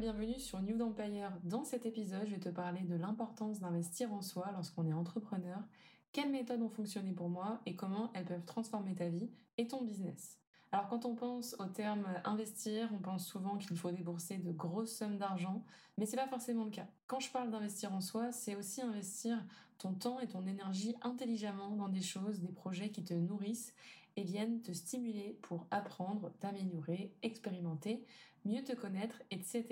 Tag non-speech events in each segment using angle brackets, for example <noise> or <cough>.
Bienvenue sur New Empire. Dans cet épisode, je vais te parler de l'importance d'investir en soi lorsqu'on est entrepreneur, quelles méthodes ont fonctionné pour moi et comment elles peuvent transformer ta vie et ton business. Alors quand on pense au terme investir, on pense souvent qu'il faut débourser de grosses sommes d'argent, mais c'est pas forcément le cas. Quand je parle d'investir en soi, c'est aussi investir ton temps et ton énergie intelligemment dans des choses, des projets qui te nourrissent et viennent te stimuler pour apprendre, t'améliorer, expérimenter, mieux te connaître, etc.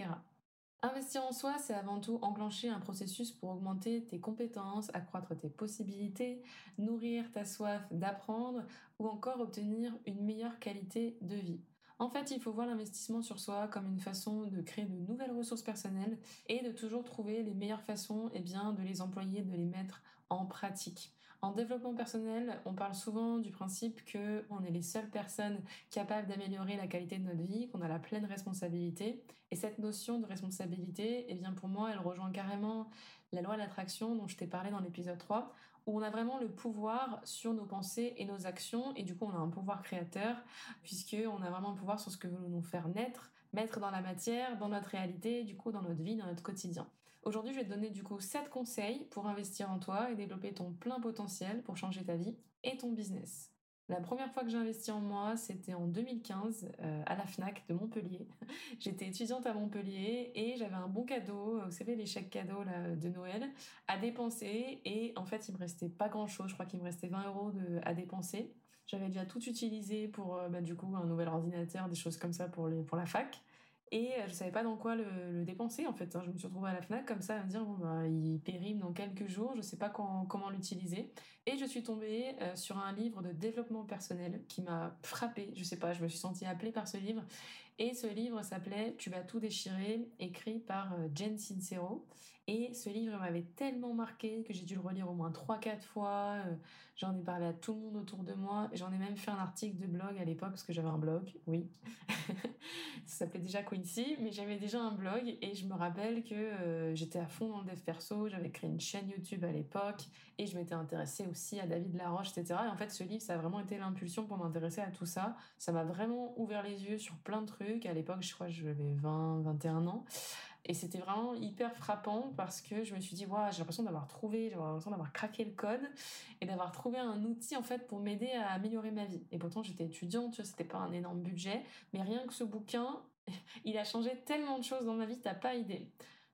Investir en soi, c'est avant tout enclencher un processus pour augmenter tes compétences, accroître tes possibilités, nourrir ta soif d'apprendre ou encore obtenir une meilleure qualité de vie. En fait, il faut voir l'investissement sur soi comme une façon de créer de nouvelles ressources personnelles et de toujours trouver les meilleures façons eh bien, de les employer, de les mettre en pratique. En développement personnel, on parle souvent du principe que on est les seules personnes capables d'améliorer la qualité de notre vie, qu'on a la pleine responsabilité. Et cette notion de responsabilité, eh bien pour moi, elle rejoint carrément la loi de l'attraction dont je t'ai parlé dans l'épisode 3, où on a vraiment le pouvoir sur nos pensées et nos actions, et du coup on a un pouvoir créateur, puisque on a vraiment le pouvoir sur ce que nous faire naître, mettre dans la matière, dans notre réalité, du coup dans notre vie, dans notre quotidien. Aujourd'hui, je vais te donner du coup 7 conseils pour investir en toi et développer ton plein potentiel pour changer ta vie et ton business. La première fois que j'ai investi en moi, c'était en 2015 euh, à la FNAC de Montpellier. <laughs> J'étais étudiante à Montpellier et j'avais un bon cadeau, vous savez les chèques cadeaux de Noël, à dépenser et en fait il me restait pas grand chose, je crois qu'il me restait 20 euros à dépenser. J'avais déjà tout utilisé pour euh, bah, du coup un nouvel ordinateur, des choses comme ça pour la fac. Et euh, je savais pas dans quoi le, dépenser en fait. Hein. Je me suis retrouvée à la Fnac comme ça à me dire bon bah il périme dans quelques jours, je sais pas comment l'utiliser. Et je suis tombée euh, sur un livre de développement personnel qui m'a frappée. Je sais pas, je me suis sentie appelée par ce livre. Et ce livre s'appelait Tu vas tout déchirer, écrit par euh, Jen Sincero. Et ce livre m'avait tellement marqué que j'ai dû le relire au moins 3-4 fois. J'en ai parlé à tout le monde autour de moi. J'en ai même fait un article de blog à l'époque parce que j'avais un blog, oui. <laughs> ça s'appelait déjà Quincy, mais j'avais déjà un blog et je me rappelle que euh, j'étais à fond dans le dev perso, j'avais créé une chaîne YouTube à l'époque et je m'étais intéressée aussi à David Laroche, etc. Et en fait, ce livre, ça a vraiment été l'impulsion pour m'intéresser à tout ça. Ça m'a vraiment ouvert les yeux sur plein de trucs. À l'époque, je crois que j'avais 20, 21 ans. Et c'était vraiment hyper frappant parce que je me suis dit, waouh, j'ai l'impression d'avoir trouvé, j'ai l'impression d'avoir craqué le code et d'avoir trouvé un outil en fait pour m'aider à améliorer ma vie. Et pourtant, j'étais étudiante, tu vois, c'était pas un énorme budget, mais rien que ce bouquin, <laughs> il a changé tellement de choses dans ma vie, t'as pas idée.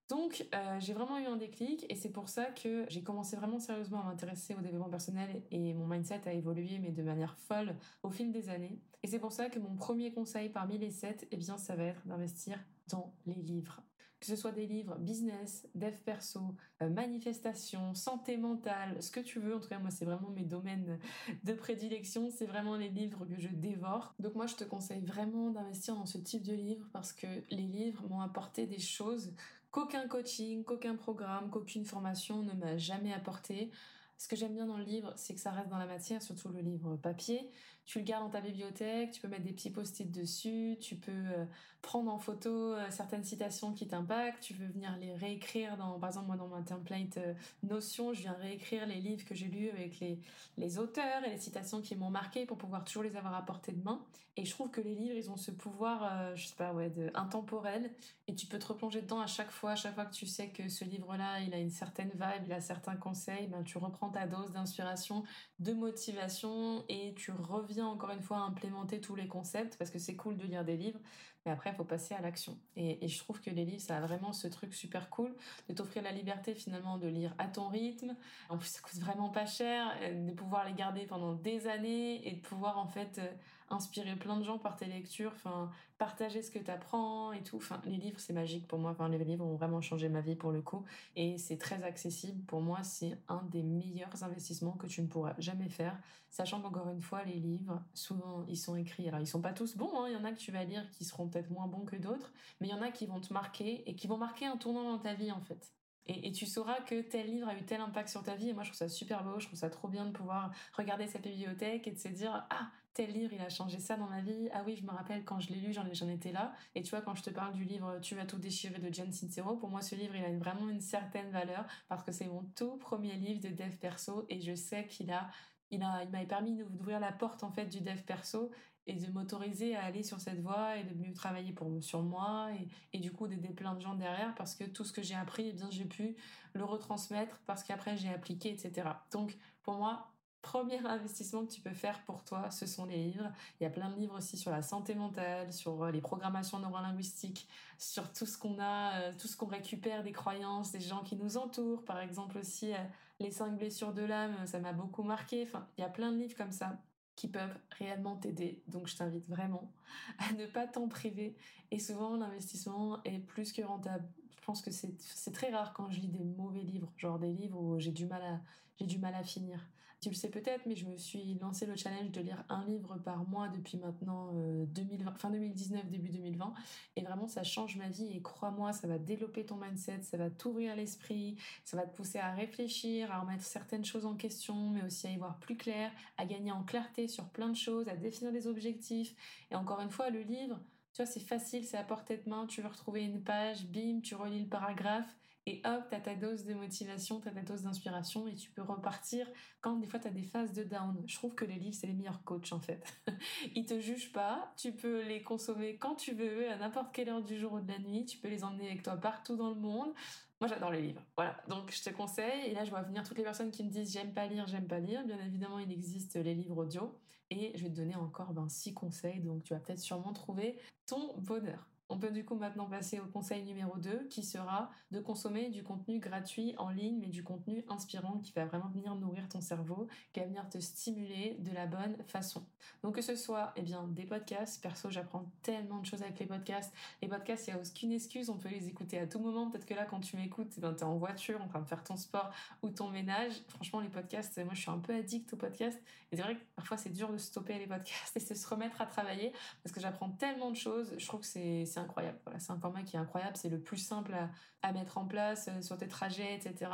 Donc, euh, j'ai vraiment eu un déclic et c'est pour ça que j'ai commencé vraiment sérieusement à m'intéresser au développement personnel et mon mindset a évolué, mais de manière folle au fil des années. Et c'est pour ça que mon premier conseil parmi les sept, eh bien, ça va être d'investir dans les livres. Que ce soit des livres business, dev perso, euh, manifestation, santé mentale, ce que tu veux. En tout cas, moi, c'est vraiment mes domaines de prédilection. C'est vraiment les livres que je dévore. Donc moi, je te conseille vraiment d'investir dans ce type de livres parce que les livres m'ont apporté des choses qu'aucun coaching, qu'aucun programme, qu'aucune formation ne m'a jamais apporté. Ce que j'aime bien dans le livre, c'est que ça reste dans la matière, surtout le livre papier. Tu le gardes dans ta bibliothèque, tu peux mettre des petits post-it dessus, tu peux euh, prendre en photo euh, certaines citations qui t'impactent, tu peux venir les réécrire dans, par exemple, moi dans ma template euh, Notion, je viens réécrire les livres que j'ai lus avec les, les auteurs et les citations qui m'ont marqué pour pouvoir toujours les avoir à portée de main. Et je trouve que les livres, ils ont ce pouvoir, je sais pas, ouais, de, intemporel et tu peux te replonger dedans à chaque fois, à chaque fois que tu sais que ce livre-là, il a une certaine vibe, il a certains conseils, ben tu reprends ta dose d'inspiration, de motivation et tu reviens encore une fois à implémenter tous les concepts parce que c'est cool de lire des livres, mais après, il faut passer à l'action. Et, je trouve que les livres, ça a vraiment ce truc super cool de t'offrir la liberté finalement de lire à ton rythme. En plus, ça coûte vraiment pas cher, euh, de pouvoir les garder pendant des années et de pouvoir en fait euh, inspirer plein de gens par tes lectures, enfin, partager ce que tu apprends et tout. Enfin, les livres, c'est magique pour moi. Enfin, les livres ont vraiment changé ma vie pour le coup. Et c'est très accessible. Pour moi, c'est un des meilleurs investissements que tu ne pourras jamais faire. Sachant qu'encore une fois, les livres, souvent, ils sont écrits. Alors, ils sont pas tous bons. Hein. Il y en a que tu vas lire qui seront peut-être moins bons que d'autres. Mais il y en a qui vont te marquer et qui vont marquer un tournant dans ta vie, en fait. Et, tu sauras que tel livre a eu tel impact sur ta vie. Et moi, je trouve ça super beau. Je trouve ça trop bien de pouvoir regarder cette bibliothèque et de se dire Ah, tel livre, il a changé ça dans ma vie. Ah oui, je me rappelle quand je l'ai lu, j'en étais là. Et tu vois, quand je te parle du livre Tu vas tout déchirer de Jen Sincero, pour moi, ce livre, il a vraiment une certaine valeur parce que c'est mon tout premier livre de dev perso et je sais qu'il a il a, il permis d'ouvrir la porte en fait du dev perso et de m'autoriser à aller sur cette voie et de mieux travailler pour, sur moi et, et du coup d'aider plein de gens derrière parce que tout ce que j'ai appris, eh bien j'ai pu le retransmettre parce qu'après j'ai appliqué, etc. Donc pour moi, premier investissement que tu peux faire pour toi, ce sont les livres. Il y a plein de livres aussi sur la santé mentale, sur euh, les programmations neurolinguistiques, sur tout ce qu'on a, euh, tout ce qu'on récupère des croyances des gens qui nous entourent. Par exemple aussi, euh, Les cinq blessures de l'âme, ça m'a beaucoup marqué. Enfin, il y a plein de livres comme ça qui peuvent réellement t'aider. Donc je t'invite vraiment à ne pas t'en priver. Et souvent l'investissement est plus que rentable. Je pense que c'est très rare quand je lis des mauvais livres, genre des livres où j'ai du mal à finir. Tu le sais peut-être, mais je me suis lancé le challenge de lire un livre par mois depuis maintenant 2020, euh, fin 2019, début 2020. Et vraiment, ça change ma vie. Et crois-moi, ça va développer ton mindset, ça va t'ouvrir l'esprit, ça va te pousser à réfléchir, à remettre certaines choses en question, mais aussi à y voir plus clair, à gagner en clarté sur plein de choses, à définir des objectifs. Et encore une fois, le livre, tu vois, c'est facile, c'est à portée de main. Tu veux retrouver une page, bim, tu relis le paragraphe et hop, tu as ta dose de motivation, tu as ta dose d'inspiration et tu peux repartir quand des fois tu as des phases de down. Je trouve que les livres, c'est les meilleurs coachs en fait. <laughs> Ils te jugent pas, tu peux les consommer quand tu veux, à n'importe quelle heure du jour ou de la nuit, tu peux les emmener avec toi partout dans le monde. Moi, j'adore les livres. Voilà. Donc, je te conseille. Et là, je vois venir toutes les personnes qui me disent j'aime pas lire, j'aime pas lire. Bien évidemment, il existe les livres audio. Et je vais te donner encore ben, six conseils. Donc, tu vas peut-être sûrement trouver ton bonheur. On peut du coup maintenant passer au conseil numéro 2 qui sera de consommer du contenu gratuit en ligne mais du contenu inspirant qui va vraiment venir nourrir ton cerveau, qui va venir te stimuler de la bonne façon. Donc que ce soit eh bien des podcasts, perso j'apprends tellement de choses avec les podcasts. Les podcasts, il n'y a aucune excuse, on peut les écouter à tout moment. Peut-être que là quand tu m'écoutes, eh tu es en voiture en train de faire ton sport ou ton ménage. Franchement les podcasts, moi je suis un peu addict aux podcasts et c'est vrai que parfois c'est dur de stopper les podcasts <laughs> et de se remettre à travailler parce que j'apprends tellement de choses. Je trouve que c'est incroyable. Voilà, c'est un format qui est incroyable, c'est le plus simple à, mettre en place euh, sur tes trajets, etc.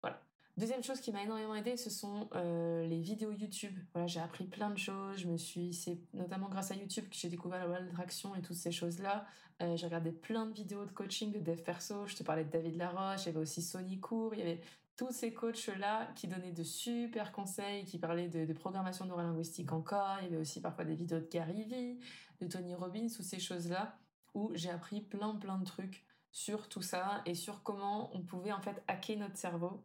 Voilà. Deuxième chose qui m'a énormément aidé, ce sont euh, les vidéos YouTube. Voilà, j'ai appris plein de choses. Je me suis, c'est notamment grâce à YouTube que j'ai découvert la loi d'attraction et toutes ces choses-là. Euh, j'ai regardé plein de vidéos de coaching de dev perso. Je te parlais de David Laroche, il y avait aussi Sony Court, il y avait tous ces coachs-là qui donnaient de super conseils, qui parlaient de, de programmation neurolinguistique encore. Il y avait aussi parfois des vidéos de Gary Vee, de Tony Robbins, ou ces choses-là où j'ai appris plein plein de trucs sur tout ça et sur comment on pouvait en fait hacker notre cerveau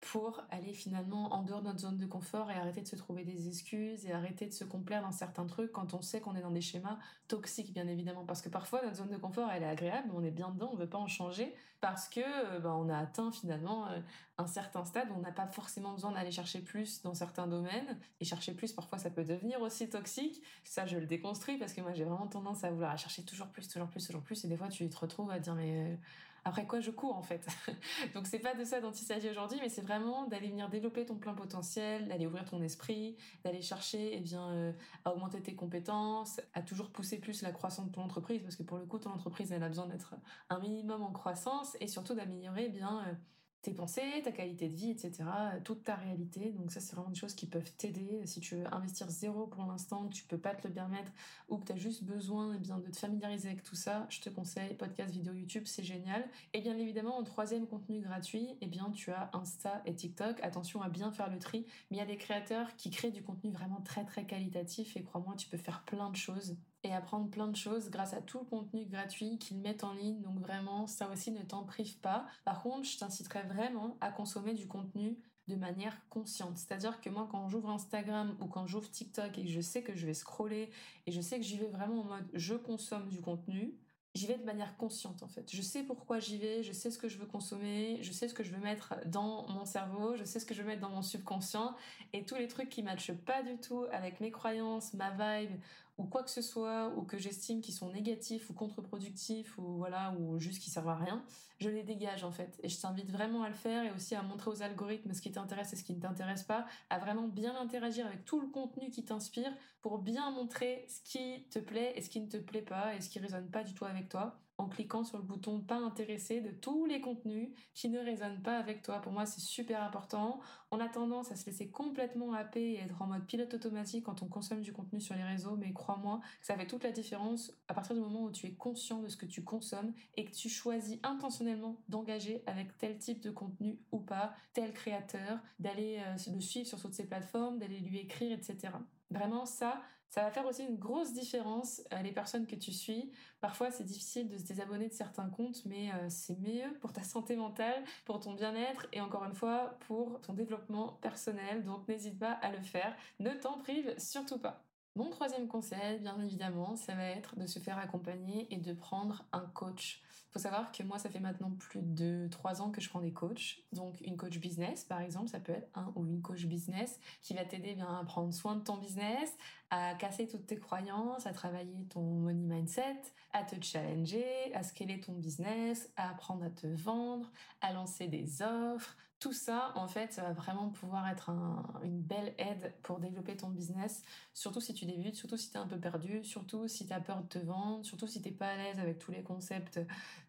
pour aller finalement en dehors de notre zone de confort et arrêter de se trouver des excuses et arrêter de se complaire dans certains trucs quand on sait qu'on est dans des schémas toxiques bien évidemment. Parce que parfois notre zone de confort elle est agréable on est bien dedans on veut pas en changer parce que bah, on a atteint finalement euh, un certain stade où on n'a pas forcément besoin d'aller chercher plus dans certains domaines. Et chercher plus parfois ça peut devenir aussi toxique. Ça je le déconstruis parce que moi j'ai vraiment tendance à vouloir chercher toujours plus toujours plus toujours plus. Et des fois tu te retrouves à dire mais euh, après quoi je cours en fait. <laughs> Donc c'est pas de ça dont il s'agit aujourd'hui, mais c'est vraiment d'aller venir développer ton plein potentiel, d'aller ouvrir ton esprit, d'aller chercher eh bien euh, à augmenter tes compétences, à toujours pousser plus la croissance de ton entreprise parce que pour le coup ton entreprise elle a besoin d'être un minimum en croissance et surtout d'améliorer eh bien euh, tes pensées, ta qualité de vie, etc., toute ta réalité. Donc ça, c'est vraiment des choses qui peuvent t'aider. Si tu veux investir zéro pour l'instant, tu peux pas te le permettre, ou que tu as juste besoin eh de te familiariser avec tout ça, je te conseille podcast, vidéo YouTube, c'est génial. Et bien évidemment, en troisième contenu gratuit, eh bien, tu as Insta et TikTok. Attention à bien faire le tri, mais il y a des créateurs qui créent du contenu vraiment très très qualitatif et crois-moi, tu peux faire plein de choses et apprendre plein de choses grâce à tout le contenu gratuit qu'ils mettent en ligne. Donc vraiment, ça aussi ne t'en prive pas. Par contre, je t'inciterais vraiment à consommer du contenu de manière consciente. C'est-à-dire que moi, quand j'ouvre Instagram ou quand j'ouvre TikTok et je sais que je vais scroller et je sais que j'y vais vraiment en mode je consomme du contenu, j'y vais de manière consciente en fait. Je sais pourquoi j'y vais, je sais ce que je veux consommer, je sais ce que je veux mettre dans mon cerveau, je sais ce que je veux mettre dans mon subconscient et tous les trucs qui matchent pas du tout avec mes croyances, ma vibe ou quoi que ce soit ou que j'estime qui sont négatifs ou contre-productifs ou voilà ou juste qui servent à rien, je les dégage en fait. Et je t'invite vraiment à le faire et aussi à montrer aux algorithmes ce qui t'intéresse et ce qui ne t'intéresse pas, à vraiment bien interagir avec tout le contenu qui t'inspire pour bien montrer ce qui te plaît et ce qui ne te plaît pas et ce qui résonne pas du tout avec toi en cliquant sur le bouton pas intéressé de tous les contenus qui ne résonnent pas avec toi. Pour moi, c'est super important. On a tendance à se laisser complètement happer et être en mode pilote automatique quand on consomme du contenu sur les réseaux, mais crois-moi, ça fait toute la différence à partir du moment où tu es conscient de ce que tu consommes et que tu choisis intentionnellement d'engager avec tel type de contenu ou pas, tel créateur, d'aller euh, le suivre sur toutes ces plateformes, d'aller lui écrire, etc. Vraiment, ça, ça va faire aussi une grosse différence euh, les personnes que tu suis. Parfois, c'est difficile de se désabonner de certains comptes, mais euh, c'est mieux pour ta santé mentale, pour ton bien-être et encore une fois pour ton développement personnel. Donc, n'hésite pas à le faire. Ne t'en prive surtout pas. Mon troisième conseil, bien évidemment, ça va être de se faire accompagner et de prendre un coach faut savoir que moi, ça fait maintenant plus de trois ans que je prends des coachs. Donc, une coach business, par exemple, ça peut être un ou une coach business qui va t'aider bien à prendre soin de ton business, à casser toutes tes croyances, à travailler ton money mindset, à te challenger, à scaler ton business, à apprendre à te vendre, à lancer des offres, tout ça, en fait, ça va vraiment pouvoir être une belle aide pour développer ton business, surtout si tu débutes, surtout si tu es un peu perdu, surtout si tu as peur de te vendre, surtout si tu pas à l'aise avec tous les concepts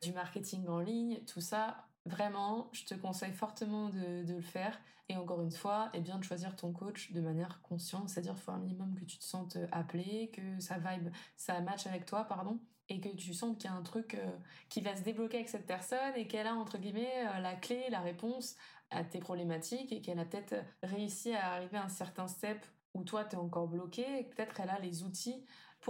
du marketing en ligne, tout ça. Vraiment, je te conseille fortement de, le faire. Et encore une fois, eh bien de choisir ton coach de manière consciente, c'est-à-dire qu'il faut un minimum que tu te sentes appelé, que ça vibe, ça match avec toi, pardon et que tu sens qu'il y a un truc euh, qui va se débloquer avec cette personne et qu'elle a entre guillemets euh, la clé, la réponse à tes problématiques et qu'elle a peut-être réussi à arriver à un certain step où toi tu encore bloqué et peut-être elle a les outils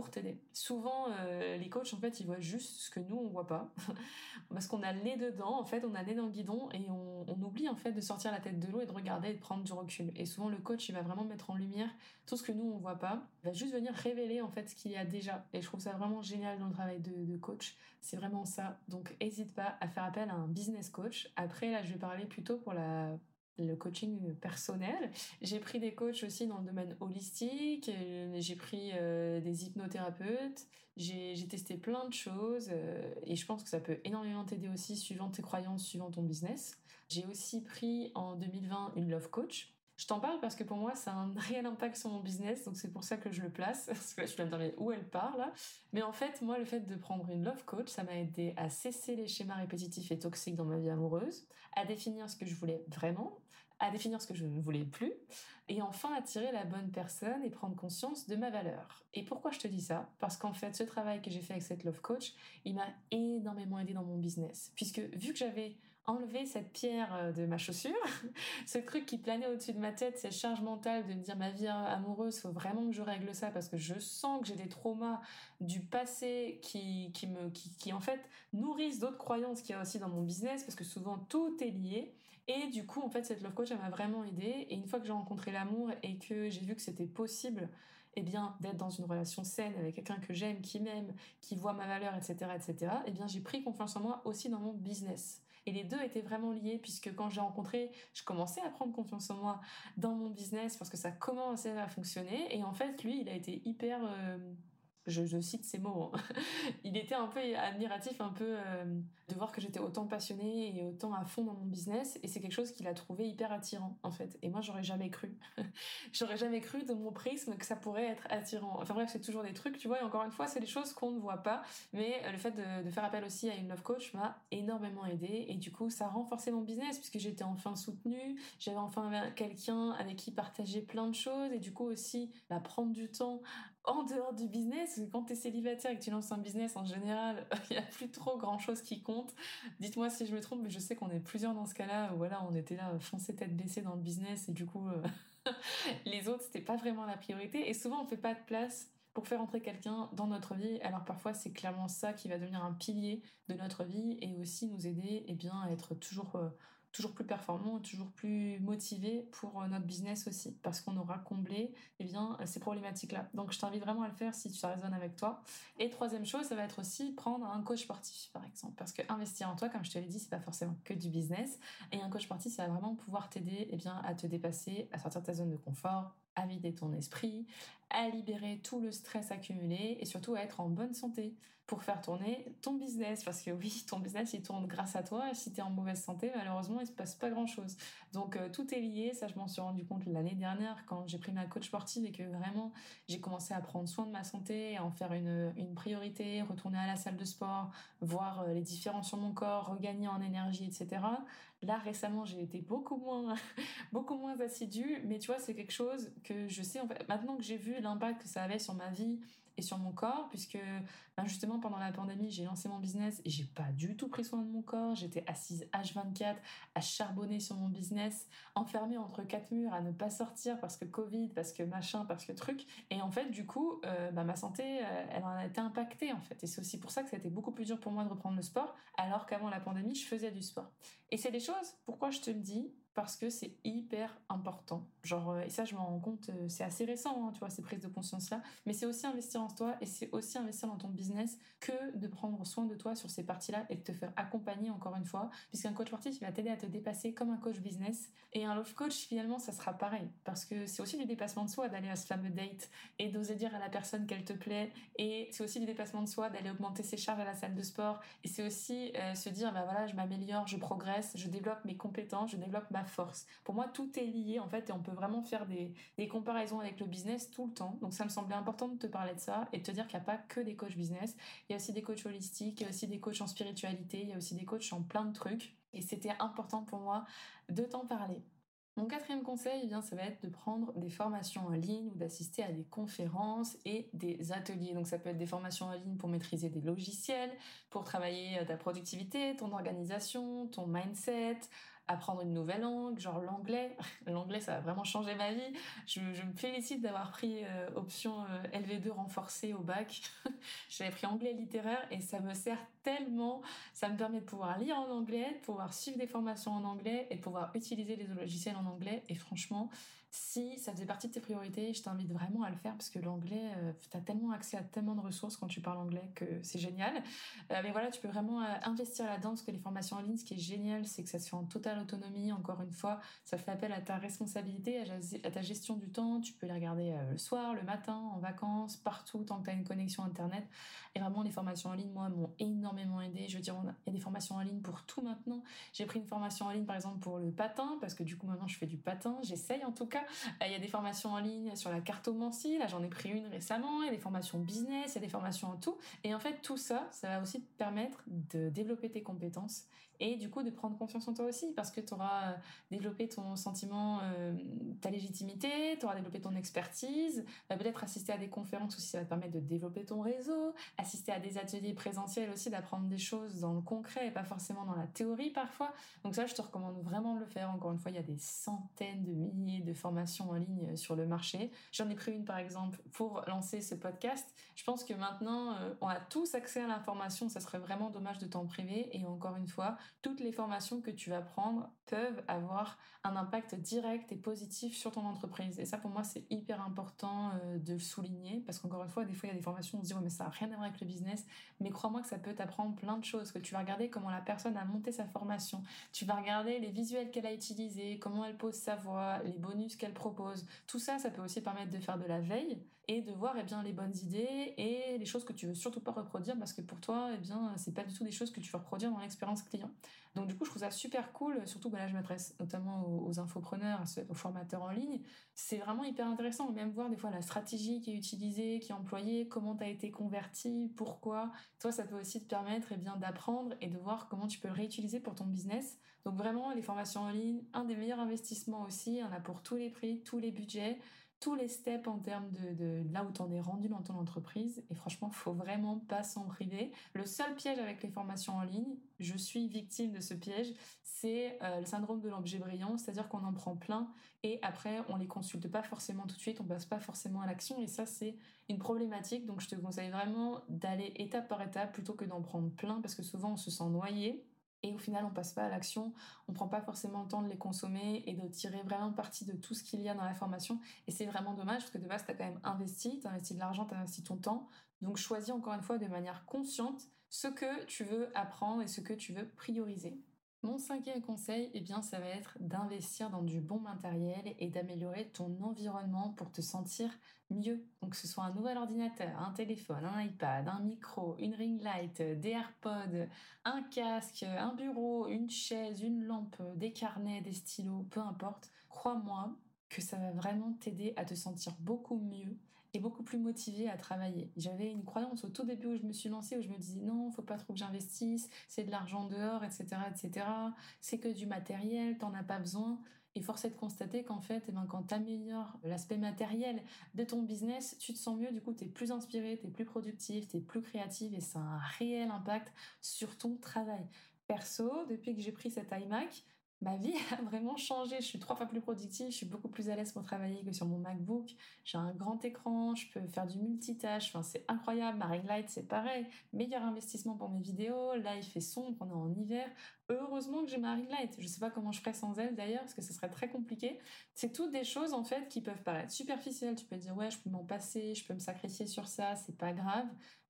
t'aider. Souvent, euh, les coachs, en fait, ils voient juste ce que nous, on voit pas. <laughs> Parce qu'on a le nez dedans, en fait, on a le nez dans le guidon et on, oublie, en fait, de sortir la tête de l'eau et de regarder et de prendre du recul. Et souvent, le coach, il va vraiment mettre en lumière tout ce que nous, on voit pas. Va juste venir révéler, en fait, ce qu'il y a déjà. Et je trouve ça vraiment génial dans le travail de, de coach. C'est vraiment ça. Donc, n'hésite pas à faire appel à un business coach. Après, là, je vais parler plutôt pour la le coaching personnel. J'ai pris des coachs aussi dans le domaine holistique, euh, j'ai pris euh, des hypnothérapeutes, j'ai testé plein de choses euh, et je pense que ça peut énormément t'aider aussi suivant tes croyances, suivant ton business. J'ai aussi pris en 2020 une love coach. Je t'en parle parce que pour moi, ça a un réel impact sur mon business, donc c'est pour ça que je le place. <laughs> Parce que je vais me demander où elle part là? Mais en fait, moi, le fait de prendre une love coach, ça m'a aidé à cesser les schémas répétitifs et toxiques dans ma vie amoureuse, à définir ce que je voulais vraiment, à définir ce que je ne voulais plus, et enfin attirer la bonne personne et prendre conscience de ma valeur. Et pourquoi je te dis ça? Parce qu'en fait, ce travail que j'ai fait avec cette love coach, il m'a énormément aidé dans mon business. Puisque vu que j'avais enlevé cette pierre euh, de ma chaussure, <laughs> ce truc qui planait au-dessus de ma tête, cette charge mentale de me dire ma vie amoureuse, faut vraiment que je règle ça parce que je sens que j'ai des traumas du passé qui, qui me, qui, qui en fait nourrissent d'autres croyances qu'il y a aussi dans mon business parce que souvent tout est lié. Et du coup, en fait, cette love coach, elle m'a vraiment aidée. Et une fois que j'ai rencontré l'amour et que j'ai vu que c'était possible, eh bien, d'être dans une relation saine avec quelqu'un que j'aime, qui m'aime, qui voit ma valeur, etc., etc., eh bien, j'ai pris confiance en moi aussi dans mon business. Et les deux étaient vraiment liés puisque quand j'ai rencontré, je commençais à prendre confiance en moi dans mon business parce que ça commençait à fonctionner. Et en fait, lui, il a été hyper euh, je, cite ces mots, hein. <laughs> il était un peu admiratif, un peu euh, de voir que j'étais autant passionnée et autant à fond dans mon business. Et c'est quelque chose qu'il a trouvé hyper attirant, en fait. Et moi, j'aurais jamais cru. <laughs> j'aurais jamais cru de mon prisme que ça pourrait être attirant. Enfin bref, c'est toujours des trucs, tu vois. Et encore une fois, c'est des choses qu'on ne voit pas. Mais euh, le fait de, faire appel aussi à une love coach m'a énormément aidé. Et du coup, ça a renforcé mon business puisque j'étais enfin soutenue. J'avais enfin quelqu'un avec qui partager plein de choses. Et du coup aussi, bah, prendre du temps en dehors du business, quand tu es célibataire et que tu lances un business, en général, <laughs> il n'y a plus trop grand chose qui compte. Dites-moi si je me trompe, mais je sais qu'on est plusieurs dans ce cas-là voilà, on était là, foncé tête baissée dans le business et du coup, euh, <laughs> les autres, c'était pas vraiment la priorité. Et souvent, on fait pas de place pour faire entrer quelqu'un dans notre vie. Alors parfois, c'est clairement ça qui va devenir un pilier de notre vie et aussi nous aider eh bien, à être toujours euh, toujours plus performant, toujours plus motivé pour euh, notre business aussi, parce qu'on aura comblé eh bien, ces problématiques-là. Donc je t'invite vraiment à le faire si ça résonne avec toi. Et troisième chose, ça va être aussi prendre un coach sportif, par exemple, parce que investir en toi, comme je te l'ai dit, c'est pas forcément que du business. Et un coach sportif, ça va vraiment pouvoir t'aider eh bien, à te dépasser, à sortir de ta zone de confort, à vider ton esprit, à libérer tout le stress accumulé et surtout à être en bonne santé pour faire tourner ton business. Parce que oui, ton business, il tourne grâce à toi. Si tu es en mauvaise santé, malheureusement, il se passe pas grand-chose. Donc, euh, tout est lié. Ça, je m'en suis rendu compte l'année dernière quand j'ai pris ma coach sportive et que vraiment, j'ai commencé à prendre soin de ma santé, à en faire une, une priorité, retourner à la salle de sport, voir euh, les différences sur mon corps, regagner en énergie, etc. Là, récemment, j'ai été beaucoup moins, <laughs> beaucoup moins assidue, mais tu vois, c'est quelque chose que je sais, en fait, maintenant que j'ai vu l'impact que ça avait sur ma vie et sur mon corps, puisque ben justement pendant la pandémie, j'ai lancé mon business et j'ai pas du tout pris soin de mon corps. J'étais assise H24 à charbonner sur mon business, enfermée entre quatre murs, à ne pas sortir parce que Covid, parce que machin, parce que truc. Et en fait, du coup, euh, ben, ma santé, euh, elle en a été impactée en fait. Et c'est aussi pour ça que ça a été beaucoup plus dur pour moi de reprendre le sport, alors qu'avant la pandémie, je faisais du sport. Et c'est des choses, pourquoi je te le dis parce que c'est hyper important. Genre, euh, et ça, je me rends compte, euh, c'est assez récent, hein, tu vois, ces prises de conscience-là, mais c'est aussi investir en toi et c'est aussi investir dans ton business que de prendre soin de toi sur ces parties-là et de te faire accompagner encore une fois, puisqu'un coach sportif, il va t'aider à te dépasser comme un coach business. Et un love coach, finalement, ça sera pareil, parce que c'est aussi du dépassement de soi d'aller à ce fameux date et d'oser dire à la personne qu'elle te plaît, et c'est aussi du dépassement de soi d'aller augmenter ses charges à la salle de sport, et c'est aussi euh, se dire, bah voilà, je m'améliore, je progresse, je développe mes compétences, je développe ma force. Pour moi, tout est lié en fait et on peut vraiment faire des, comparaisons avec le business tout le temps. Donc ça me semblait important de te parler de ça et de te dire qu'il n'y a pas que des coachs business. Il y a aussi des coachs holistiques, il y a aussi des coachs en spiritualité, il y a aussi des coachs en plein de trucs. Et c'était important pour moi de t'en parler. Mon quatrième conseil, eh bien, ça va être de prendre des formations en ligne ou d'assister à des conférences et des ateliers. Donc ça peut être des formations en ligne pour maîtriser des logiciels, pour travailler ta productivité, ton organisation, ton mindset, apprendre une nouvelle langue, genre l'anglais. <laughs> L'anglais, ça a vraiment changé ma vie. Je, me félicite d'avoir pris euh, option euh, LV2 renforcée au bac. <laughs> J'avais pris anglais littéraire et ça me sert tellement. Ça me permet de pouvoir lire en anglais, de pouvoir suivre des formations en anglais et de pouvoir utiliser les logiciels en anglais. Et franchement, si ça faisait partie de tes priorités, je t'invite vraiment à le faire parce que l'anglais, euh, tu as tellement accès à tellement de ressources quand tu parles anglais que c'est génial. Euh, mais voilà, tu peux vraiment euh, investir là-dedans parce que les formations en ligne, ce qui est génial, c'est que ça se fait en totale autonomie. Encore une fois, ça fait appel à ta responsabilité, à, ta gestion du temps. Tu peux les regarder le soir, le matin, en vacances, partout, tant que tu as une connexion Internet. Et vraiment, les formations en ligne, moi, m'ont énormément aidé. Je veux dire, il y a des formations en ligne pour tout maintenant. J'ai pris une formation en ligne, par exemple, pour le patin parce que du coup, maintenant, je fais du patin. J'essaye en tout cas. Il y a des formations en ligne sur la cartomancie, là j'en ai pris une récemment, il y a des formations business, il y a des formations en tout. Et en fait, tout ça, ça va aussi te permettre de développer tes compétences et du coup de prendre confiance en toi aussi parce que tu auras euh, développé ton sentiment, euh, ta légitimité, tu auras développé ton expertise, peut-être assister à des conférences aussi, ça va te permettre de développer ton réseau, assister à des ateliers présentiels aussi, d'apprendre des choses dans le concret et pas forcément dans la théorie parfois. Donc ça, je te recommande vraiment de le faire. Encore une fois, il y a des centaines de milliers de formations en ligne euh, sur le marché. J'en ai pris une par exemple pour lancer ce podcast. Je pense que maintenant, on a tous accès à l'information. Ça serait vraiment dommage de t'en priver. Et encore une fois, toutes les formations que tu vas prendre peuvent avoir un impact direct et positif sur ton entreprise. Et ça, pour moi, c'est hyper important euh, de le souligner parce qu'encore une fois, des fois, il y a des formations, on se dit, mais ça n'a rien à voir avec le business. Mais crois-moi que ça peut t'apprendre plein de choses, que tu vas regarder comment la personne a monté sa formation. Tu vas regarder les visuels qu'elle a utilisés, comment elle pose sa voix, les bonus qu'elle propose. Tout ça, ça peut aussi permettre de faire de la veille et de voir eh bien, les bonnes idées et les choses que tu veux surtout pas reproduire parce que pour toi, eh bien, c'est pas du tout des choses que tu veux reproduire dans l'expérience client. Donc du coup, je trouve ça super cool, surtout bah, là, je m'adresse notamment aux, infopreneurs, aux formateurs en ligne. C'est vraiment hyper intéressant, même voir des fois la stratégie qui est utilisée, qui est employée, comment tu as été converti, pourquoi. Toi, ça peut aussi te permettre eh bien, d'apprendre et de voir comment tu peux le réutiliser pour ton business. Donc vraiment, les formations en ligne, un des meilleurs investissements aussi, on a pour tous les prix, tous les budgets. Tous les steps en termes de, là où tu en es rendu dans ton entreprise. Et franchement, faut vraiment pas s'en priver. Le seul piège avec les formations en ligne, je suis victime de ce piège, c'est euh, le syndrome de l'objet brillant, c'est-à-dire qu'on en prend plein et après on les consulte pas forcément tout de suite, on passe pas forcément à l'action et ça c'est une problématique. Donc je te conseille vraiment d'aller étape par étape plutôt que d'en prendre plein parce que souvent on se sent noyé et au final on passe pas à l'action, on prend pas forcément le temps de les consommer et de tirer vraiment parti de tout ce qu'il y a dans la formation et c'est vraiment dommage parce que de base tu as quand même investi, tu investi de l'argent, tu investi ton temps. Donc choisis encore une fois de manière consciente ce que tu veux apprendre et ce que tu veux prioriser. Mon cinquième conseil, eh bien, ça va être d'investir dans du bon matériel et d'améliorer ton environnement pour te sentir mieux. Donc, que ce soit un nouvel ordinateur, un téléphone, un iPad, un micro, une ring light, des AirPods, un casque, un bureau, une chaise, une lampe, des carnets, des stylos, peu importe. Crois-moi que ça va vraiment t'aider à te sentir beaucoup mieux et beaucoup plus motivée à travailler. J'avais une croyance au tout début où je me suis lancée où je me disais non, faut pas trop que j'investisse, c'est de l'argent dehors, etc., etc. C'est que du matériel, t'en as pas besoin. Et force est de constater qu'en fait, eh ben, quand tu améliores l'aspect matériel de ton business, tu te sens mieux, du coup, tu es plus inspiré, tu es plus productif, tu es plus créative et ça a un réel impact sur ton travail. Perso, depuis que j'ai pris cet iMac, ma vie <laughs> a vraiment changé. Je suis trois fois plus productive, je suis beaucoup plus à l'aise pour travailler que sur mon MacBook. J'ai un grand écran, je peux faire du multitâche. Enfin, c'est incroyable. Ma ring light, c'est pareil. Meilleur investissement pour mes vidéos. Là, il fait sombre, on est en hiver. Heureusement que j'ai ma ring light. Je sais pas comment je ferais sans elle d'ailleurs, parce que ce serait très compliqué. C'est toutes des choses en fait qui peuvent paraître superficielles. Tu peux dire ouais, je peux m'en passer, je peux me sacrifier sur ça, c'est pas grave.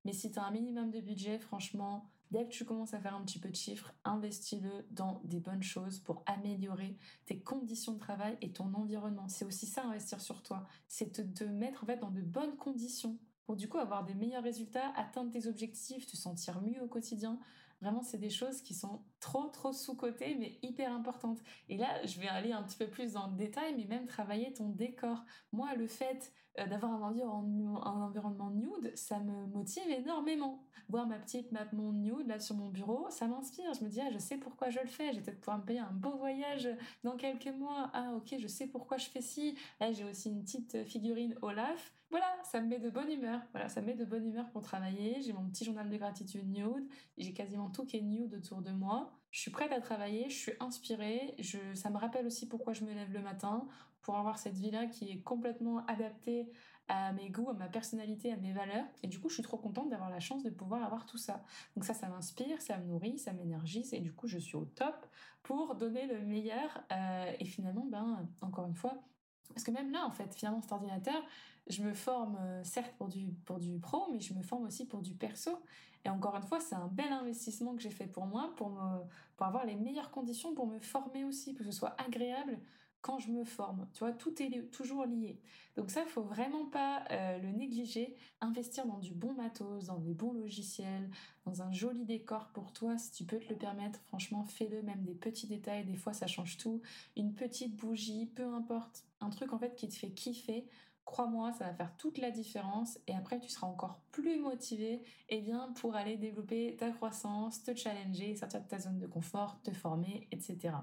Mais si tu as un minimum de budget, franchement, Dès que tu commences à faire un petit peu de chiffres, investis-le dans des bonnes choses pour améliorer tes conditions de travail et ton environnement. C'est aussi ça, investir sur toi. C'est te, mettre en fait dans de bonnes conditions pour du coup avoir des meilleurs résultats, atteindre tes objectifs, te sentir mieux au quotidien. Vraiment, c'est des choses qui sont trop, trop sous-cotées, mais hyper importantes. Et là, je vais aller un petit peu plus dans le détail, mais même travailler ton décor. Moi, le fait euh, d'avoir un, un environnement nude, ça me motive énormément. Voir ma petite map nude là sur mon bureau, ça m'inspire. Je me dis, ah, je sais pourquoi je le fais. J'ai peut-être pouvoir me payer un beau voyage dans quelques mois. Ah, ok, je sais pourquoi je fais ci. Là, j'ai aussi une petite figurine Olaf. Voilà, ça me met de bonne humeur. Voilà, ça me met de bonne humeur pour travailler. J'ai mon petit journal de gratitude nude. J'ai quasiment tout qui est nude autour de moi. Je suis prête à travailler, je suis inspirée. Je, ça me rappelle aussi pourquoi je me lève le matin pour avoir cette vie-là qui est complètement adaptée à mes goûts, à ma personnalité, à mes valeurs. Et du coup, je suis trop contente d'avoir la chance de pouvoir avoir tout ça. Donc ça, ça m'inspire, ça me nourrit, ça m'énergise. Et du coup, je suis au top pour donner le meilleur. Euh, et finalement, ben, encore une fois, parce que même là, en fait, finalement, cet ordinateur, je me forme euh, certes pour du, pour du pro, mais je me forme aussi pour du perso. Et encore une fois, c'est un bel investissement que j'ai fait pour moi, pour, pour avoir les meilleures conditions pour me former aussi, pour que ce soit agréable quand je me forme. Tu vois, tout est toujours lié. Donc ça, faut vraiment pas euh, le négliger. Investir dans du bon matos, dans des bons logiciels, dans un joli décor pour toi, si tu peux te le permettre, franchement, fais-le. Même des petits détails, des fois, ça change tout. Une petite bougie, peu importe. Un truc en fait qui te fait kiffer. Crois-moi, ça va faire toute la différence et après tu seras encore plus motivé eh bien, pour aller développer ta croissance, te challenger, sortir de ta zone de confort, te former, etc.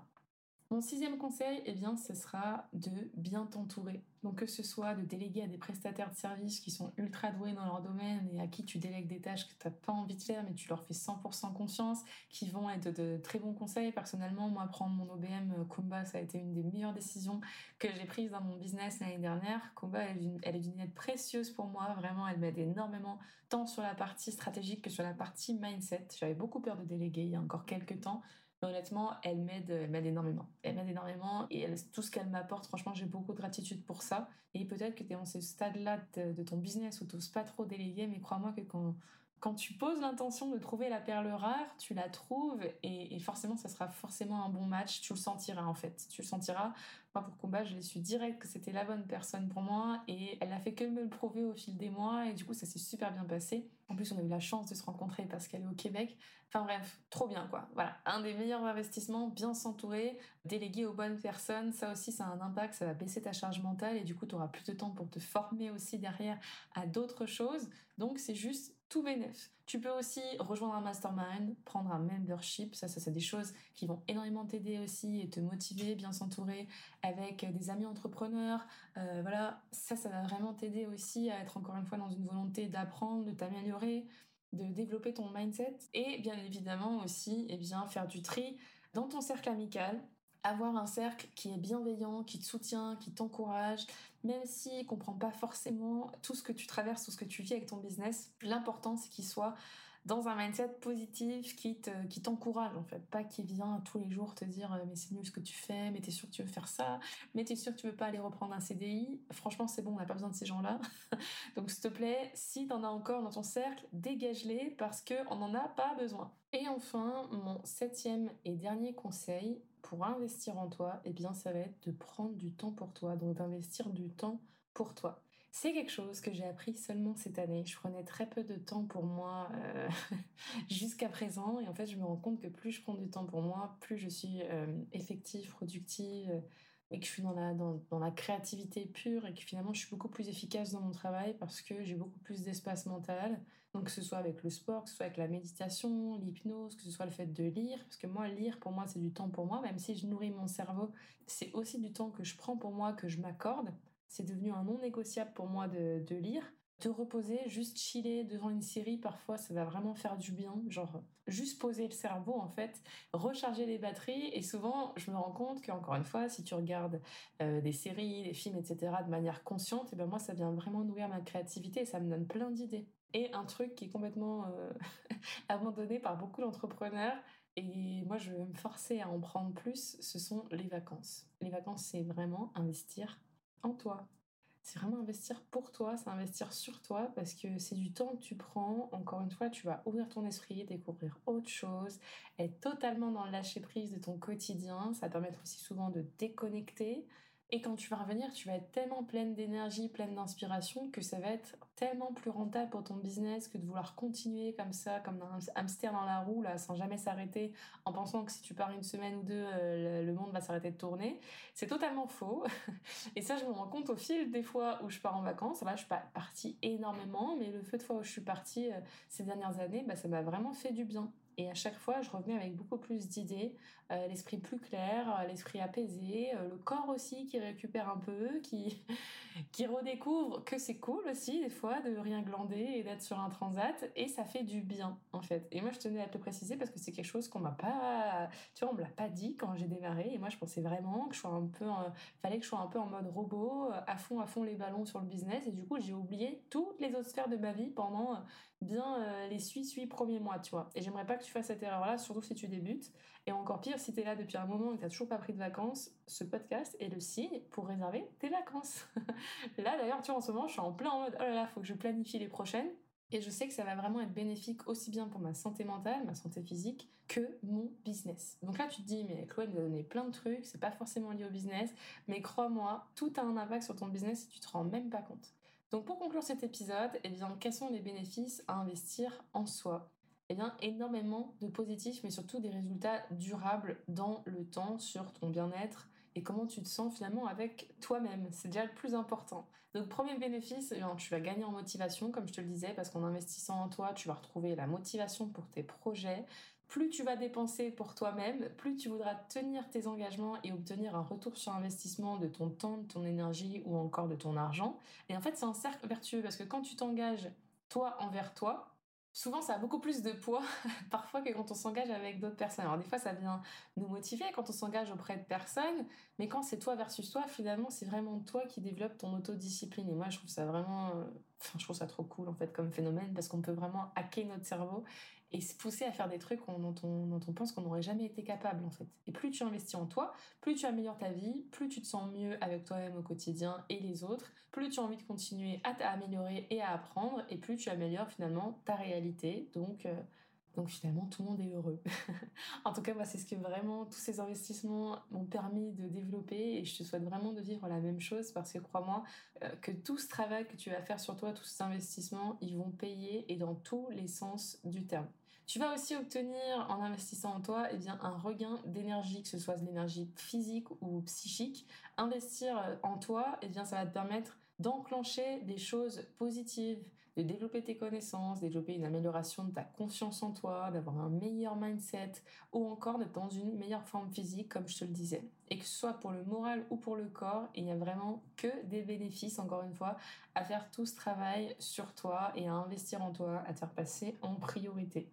Mon sixième conseil, eh bien, ce sera de bien t'entourer. Donc que ce soit de déléguer à des prestataires de services qui sont ultra doués dans leur domaine et à qui tu délègues des tâches que tu n'as pas envie de faire mais tu leur fais 100% confiance, qui vont être de très bons conseils. Personnellement, moi, prendre mon OBM euh, Kumba, ça a été une des meilleures décisions que j'ai prises dans mon business l'année dernière. Kumba, elle, elle est d'une aide précieuse pour moi. Vraiment, elle m'aide énormément, tant sur la partie stratégique que sur la partie mindset. J'avais beaucoup peur de déléguer il y a encore quelques temps honnêtement, elle m'aide, elle m'aide énormément. Elle m'aide énormément et tout ce qu'elle m'apporte, franchement, j'ai beaucoup de gratitude pour ça. Et peut-être que tu es dans ce stade-là de, ton business où tu n'oses pas trop déléguer, mais crois-moi que quand, quand tu poses l'intention de trouver la perle rare, tu la trouves et, et, forcément, ça sera forcément un bon match. Tu le sentiras en fait. Tu le sentiras. Moi, pour combat, je l'ai su direct que c'était la bonne personne pour moi et elle a fait que me le prouver au fil des mois et du coup, ça s'est super bien passé. En plus, on a eu la chance de se rencontrer parce qu'elle est au Québec. Enfin bref, trop bien quoi. Voilà, un des meilleurs investissements, bien s'entourer, déléguer aux bonnes personnes. Ça aussi, ça a un impact, ça va baisser ta charge mentale et du coup, tu auras plus de temps pour te former aussi derrière à d'autres choses. Donc, c'est juste tout bénef. Tu peux aussi rejoindre un mastermind, prendre un membership, ça, ça c'est des choses qui vont énormément t'aider aussi et te motiver, bien s'entourer avec des amis entrepreneurs. Euh, voilà, ça, ça va vraiment t'aider aussi à être encore une fois dans une volonté d'apprendre, de t'améliorer, de développer ton mindset et bien évidemment aussi, eh bien, faire du tri dans ton cercle amical, avoir un cercle qui est bienveillant, qui te soutient, qui t'encourage, même s'il ne comprend pas forcément tout ce que tu traverses, tout ce que tu vis avec ton business, l'important c'est qu'il soit dans un mindset positif qui qui t'encourage en fait, pas qui vient tous les jours te dire mais c'est nul ce que tu fais, mais t'es sûr que tu veux faire ça, mais t'es sûr que tu veux pas aller reprendre un CDI. Franchement c'est bon, on n'a pas besoin de ces gens-là. <laughs> Donc s'il te plaît, si t'en as encore dans ton cercle, dégage-les parce qu'on n'en a pas besoin. Et enfin, mon septième et dernier conseil, pour investir en toi, eh bien, ça va être de prendre du temps pour toi, donc d'investir du temps pour toi. C'est quelque chose que j'ai appris seulement cette année. Je prenais très peu de temps pour moi euh, <laughs> jusqu'à présent, et en fait, je me rends compte que plus je prends du temps pour moi, plus je suis euh, effective, productive, et que je suis dans la, dans, la créativité pure, et que finalement, je suis beaucoup plus efficace dans mon travail parce que j'ai beaucoup plus d'espace mental. Donc que ce soit avec le sport, que ce soit avec la méditation, l'hypnose, que ce soit le fait de lire, parce que moi, lire, pour moi, c'est du temps pour moi, même si je nourris mon cerveau, c'est aussi du temps que je prends pour moi, que je m'accorde. C'est devenu un non négociable pour moi de, de lire. Te reposer, juste chiller devant une série, parfois, ça va vraiment faire du bien. Genre, juste poser le cerveau, en fait, recharger les batteries. Et souvent, je me rends compte qu'encore une fois, si tu regardes euh, des séries, des films, etc., de manière consciente, et eh ben moi, ça vient vraiment nourrir ma créativité et ça me donne plein d'idées. Et un truc qui est complètement euh, <laughs> abandonné par beaucoup d'entrepreneurs, et moi je vais me forcer à en prendre plus, ce sont les vacances. Les vacances, c'est vraiment investir en toi. C'est vraiment investir pour toi, c'est investir sur toi parce que c'est du temps que tu prends. Encore une fois, tu vas ouvrir ton esprit, découvrir autre chose, être totalement dans le lâcher prise de ton quotidien. Ça va permettre aussi souvent de déconnecter, et quand tu vas revenir, tu vas être tellement pleine d'énergie, pleine d'inspiration que ça va être tellement plus rentable pour ton business que de vouloir continuer comme ça, comme un hamster dans la roue, là, sans jamais s'arrêter, en pensant que si tu pars une semaine ou deux, euh, le monde va s'arrêter de tourner. C'est totalement faux. <laughs> Et ça, je me rends compte au fil des fois où je pars en vacances. Là, je suis pas partie énormément, mais le fait de fois où je suis partie euh, ces dernières années, bah, ça m'a vraiment fait du bien. Et à chaque fois, je revenais avec beaucoup plus d'idées, euh, l'esprit plus clair, euh, l'esprit apaisé, euh, le corps aussi qui récupère un peu, qui, <laughs> qui redécouvre que c'est cool aussi des fois de rien glander et d'être sur un transat. Et ça fait du bien en fait. Et moi, je tenais à te le préciser parce que c'est quelque chose qu'on m'a pas, tu vois, on me l'a pas dit quand j'ai démarré. Et moi, je pensais vraiment que je sois un peu, fallait que je sois un peu en mode robot, à fond, à fond les ballons sur le business. Et du coup, j'ai oublié toutes les autres sphères de ma vie pendant bien euh, les suis-suis premiers mois, tu vois. Et j'aimerais pas que tu fasses cette erreur-là, surtout si tu débutes. Et encore pire, si tu es là depuis un moment et que tu toujours pas pris de vacances, ce podcast est le signe pour réserver tes vacances. <laughs> là, d'ailleurs, tu vois, en ce moment, je suis en plein mode, oh là là, faut que je planifie les prochaines. Et je sais que ça va vraiment être bénéfique aussi bien pour ma santé mentale, ma santé physique, que mon business. Donc là, tu te dis, mais Chloé nous a donné plein de trucs, c'est pas forcément lié au business, mais crois-moi, tout a un impact sur ton business et tu te rends même pas compte. Donc pour conclure cet épisode, eh bien, quels sont les bénéfices à investir en soi? Eh bien, énormément de positifs, mais surtout des résultats durables dans le temps sur ton bien-être et comment tu te sens finalement avec toi-même. C'est déjà le plus important. Donc premier bénéfice, eh tu vas gagner en motivation, comme je te le disais, parce qu'en investissant en toi, tu vas retrouver la motivation pour tes projets, plus tu vas dépenser pour toi-même, plus tu voudras tenir tes engagements et obtenir un retour sur investissement de ton temps, de ton énergie ou encore de ton argent. Et en fait, c'est un cercle vertueux parce que quand tu t'engages toi envers toi, souvent ça a beaucoup plus de poids <laughs> parfois que quand on s'engage avec d'autres personnes. Alors des fois ça vient nous motiver quand on s'engage auprès de personnes, mais quand c'est toi versus toi, finalement c'est vraiment toi qui développe ton autodiscipline. Et moi je trouve ça vraiment, euh, enfin je trouve ça trop cool en fait comme phénomène parce qu'on peut vraiment hacker notre cerveau et se pousser à faire des trucs dont on, pense qu'on n'aurait jamais été capable en fait. Et plus tu investis en toi, plus tu améliores ta vie, plus tu te sens mieux avec toi-même au quotidien et les autres, plus tu as envie de continuer à t'améliorer et à apprendre, et plus tu améliores finalement ta réalité. Donc, euh, donc finalement, tout le monde est heureux. <laughs> en tout cas, moi, c'est ce que vraiment tous ces investissements m'ont permis de développer et je te souhaite vraiment de vivre la même chose parce que crois-moi euh, que tout ce travail que tu vas faire sur toi, tous ces investissements, ils vont payer et dans tous les sens du terme. Tu vas aussi obtenir en investissant en toi eh bien, un regain d'énergie, que ce soit de l'énergie physique ou psychique. Investir euh, en toi, eh bien, ça va te permettre d'enclencher des choses positives, de développer tes connaissances, développer une amélioration de ta confiance en toi, d'avoir un meilleur mindset ou encore d'être dans une meilleure forme physique comme je te le disais. Et que ce soit pour le moral ou pour le corps, il n'y a vraiment que des bénéfices, encore une fois, à faire tout ce travail sur toi et à investir en toi, à te faire passer en priorité.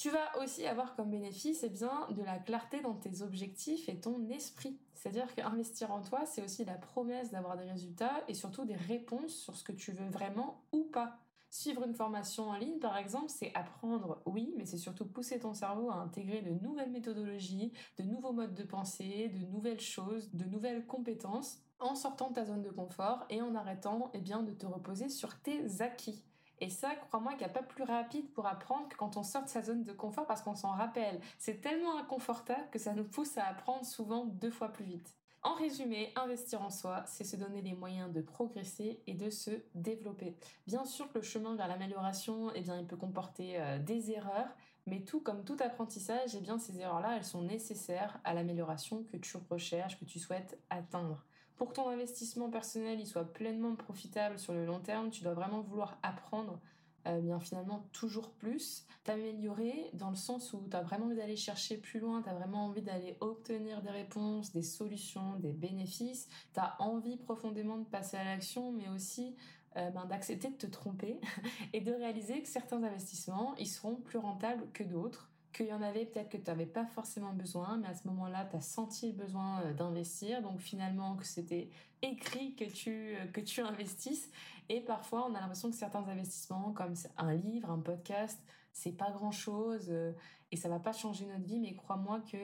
Tu vas aussi avoir comme bénéfice eh bien, de la clarté dans tes objectifs et ton esprit. C'est-à-dire qu'investir en toi, c'est aussi la promesse d'avoir des résultats et surtout des réponses sur ce que tu veux vraiment ou pas. Suivre une formation en ligne, par exemple, c'est apprendre, oui, mais c'est surtout pousser ton cerveau à intégrer de nouvelles méthodologies, de nouveaux modes de pensée, de nouvelles choses, de nouvelles compétences, en sortant de ta zone de confort et en arrêtant eh bien, de te reposer sur tes acquis. Et ça, crois-moi qu'il n'y a pas plus rapide pour apprendre que quand on sort de sa zone de confort parce qu'on s'en rappelle. C'est tellement inconfortable que ça nous pousse à apprendre souvent deux fois plus vite. En résumé, investir en soi, c'est se donner les moyens de progresser et de se développer. Bien sûr que le chemin vers l'amélioration, eh bien, il peut comporter euh, des erreurs, mais tout comme tout apprentissage, eh bien, ces erreurs-là, elles sont nécessaires à l'amélioration que tu recherches, que tu souhaites atteindre pour que ton investissement personnel il soit pleinement profitable sur le long terme, tu dois vraiment vouloir apprendre euh, bien finalement toujours plus, t'améliorer dans le sens où tu as vraiment envie d'aller chercher plus loin, tu as vraiment envie d'aller obtenir des réponses, des solutions, des bénéfices, tu as envie profondément de passer à l'action, mais aussi euh, ben, d'accepter de te tromper <laughs> et de réaliser que certains investissements, ils seront plus rentables que d'autres qu'il y en avait peut-être que tu n'avais pas forcément besoin, mais à ce moment-là, tu as senti le besoin euh, d'investir, donc finalement que c'était écrit que tu, euh, que tu investisses. Et parfois, on a l'impression que certains investissements, comme un livre, un podcast, c'est pas grand-chose euh, et ça va pas changer notre vie, mais crois-moi que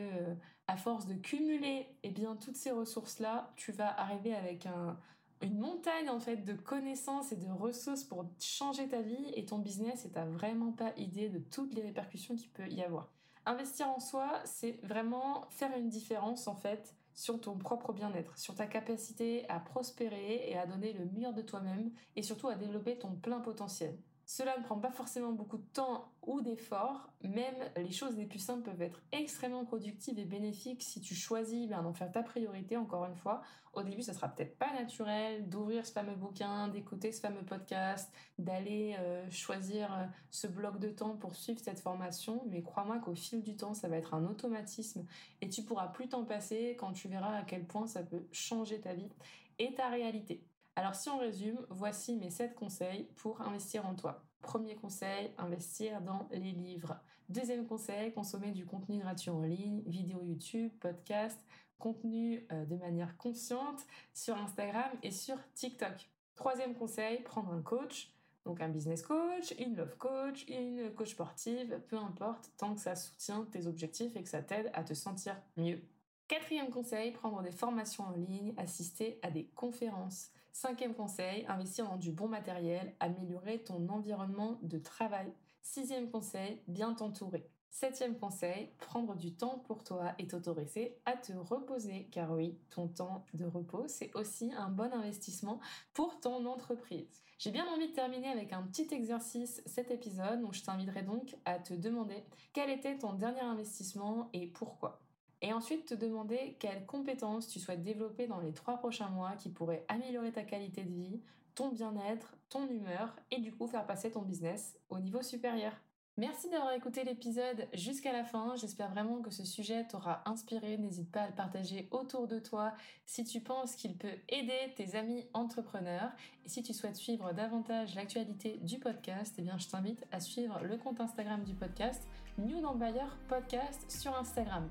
à force de cumuler eh bien, toutes ces ressources-là, tu vas arriver avec un, une montagne en fait de connaissances et de ressources pour changer ta vie et ton business et t'as vraiment pas idée de toutes les répercussions qu'il peut y avoir. Investir en soi, c'est vraiment faire une différence en fait sur ton propre bien-être, sur ta capacité à prospérer et à donner le meilleur de toi-même et surtout à développer ton plein potentiel. Cela ne prend pas forcément beaucoup de temps ou d'efforts, même les choses les plus simples peuvent être extrêmement productives et bénéfiques si tu choisis ben, d'en faire ta priorité, encore une fois. Au début, ça sera peut-être pas naturel d'ouvrir ce fameux bouquin, d'écouter ce fameux podcast, d'aller euh, choisir euh, ce bloc de temps pour suivre cette formation, mais crois-moi qu'au fil du temps, ça va être un automatisme et tu pourras plus t'en passer quand tu verras à quel point ça peut changer ta vie et ta réalité. Alors si on résume, voici mes 7 conseils pour investir en toi. Premier conseil, investir dans les livres. Deuxième conseil, consommer du contenu gratuit en ligne, vidéo YouTube, podcast, contenu euh, de manière consciente sur Instagram et sur TikTok. Troisième conseil, prendre un coach, donc un business coach, une love coach, une coach sportive, peu importe, tant que ça soutient tes objectifs et que ça t'aide à te sentir mieux. Quatrième conseil, prendre des formations en ligne, assister à des conférences. Cinquième conseil, investir dans du bon matériel, améliorer ton environnement de travail. Sixième conseil, bien t'entourer. Septième conseil, prendre du temps pour toi et t'autoriser à te reposer, car oui, ton temps de repos, c'est aussi un bon investissement pour ton entreprise. J'ai bien envie de terminer avec un petit exercice cet épisode, donc je t'inviterai donc à te demander quel était ton dernier investissement et pourquoi. Et ensuite te demander quelles compétences tu souhaites développer dans les trois prochains mois qui pourraient améliorer ta qualité de vie, ton bien-être, ton humeur et du coup faire passer ton business au niveau supérieur. Merci d'avoir écouté l'épisode jusqu'à la fin. J'espère vraiment que ce sujet t'aura inspiré. N'hésite pas à le partager autour de toi si tu penses qu'il peut aider tes amis entrepreneurs. Et si tu souhaites suivre davantage l'actualité du podcast, eh bien, je t'invite à suivre le compte Instagram du podcast, New Podcast sur Instagram.